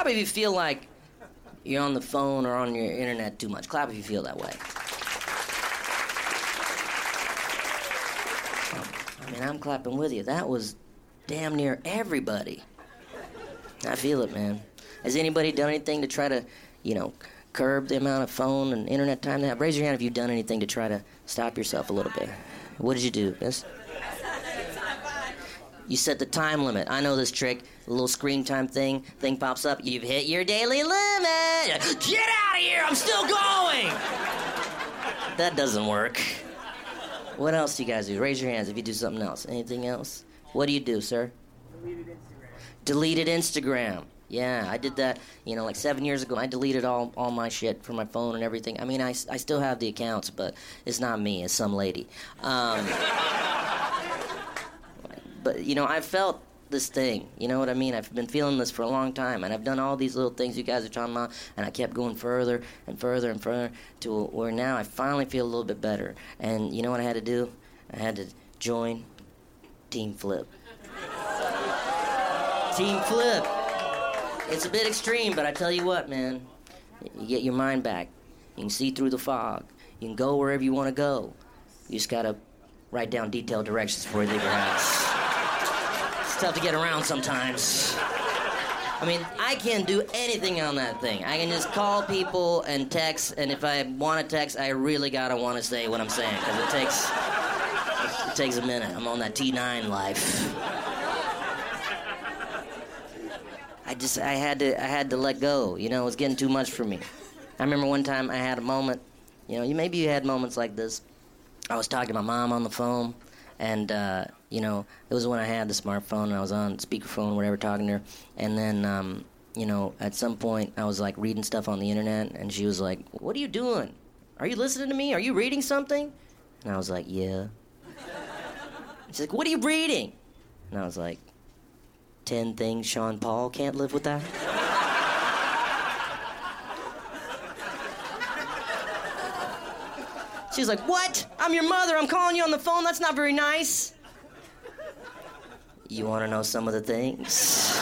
Clap if you feel like you're on the phone or on your internet too much. Clap if you feel that way. I mean, I'm clapping with you. That was damn near everybody. I feel it, man. Has anybody done anything to try to, you know, curb the amount of phone and internet time they have? Raise your hand if you've done anything to try to stop yourself a little bit. What did you do? Yes? You set the time limit. I know this trick. A little screen time thing. Thing pops up. You've hit your daily limit. Get out of here! I'm still going. that doesn't work. What else do you guys do? Raise your hands if you do something else. Anything else? What do you do, sir? Deleted Instagram. Deleted Instagram. Yeah, I did that, you know, like seven years ago. I deleted all, all my shit from my phone and everything. I mean, I, I still have the accounts, but it's not me, it's some lady. Um, but, you know, I felt this thing. You know what I mean? I've been feeling this for a long time, and I've done all these little things you guys are talking about, and I kept going further and further and further to where now I finally feel a little bit better. And you know what I had to do? I had to join Team Flip. Team Flip. It's a bit extreme, but I tell you what, man. You get your mind back. You can see through the fog. You can go wherever you want to go. You just gotta write down detailed directions before you leave your house. Tough to get around sometimes. I mean, I can't do anything on that thing. I can just call people and text, and if I want to text, I really gotta want to say what I'm saying, because it takes it takes a minute. I'm on that T9 life. I just I had to I had to let go. You know, it was getting too much for me. I remember one time I had a moment. You know, you maybe you had moments like this. I was talking to my mom on the phone, and uh, you know, it was when I had the smartphone and I was on speakerphone, whatever, talking to her. And then, um, you know, at some point I was like reading stuff on the internet, and she was like, "What are you doing? Are you listening to me? Are you reading something?" And I was like, "Yeah." She's like, "What are you reading?" And I was like, 10 things Sean Paul can't live with She's like, What? I'm your mother. I'm calling you on the phone. That's not very nice. You want to know some of the things?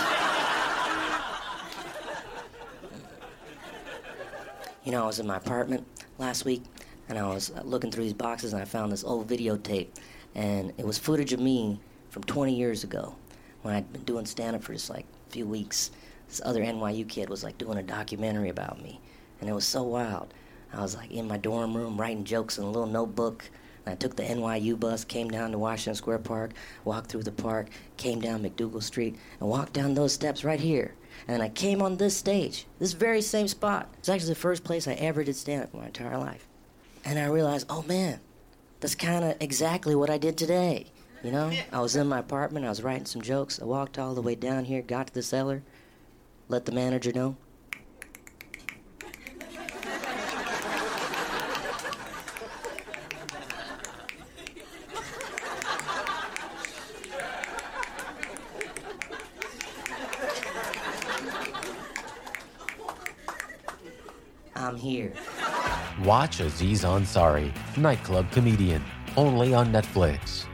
you know, I was in my apartment last week and I was looking through these boxes and I found this old videotape. And it was footage of me from 20 years ago when I'd been doing stand up for just like a few weeks. This other NYU kid was like doing a documentary about me. And it was so wild. I was like in my dorm room writing jokes in a little notebook. And I took the NYU bus, came down to Washington Square Park, walked through the park, came down MacDougal Street, and walked down those steps right here. And then I came on this stage, this very same spot. It's actually the first place I ever did stand up in my entire life. And I realized, oh man, that's kind of exactly what I did today. You know, I was in my apartment, I was writing some jokes. I walked all the way down here, got to the cellar, let the manager know. Here. Watch Aziz Ansari, nightclub comedian, only on Netflix.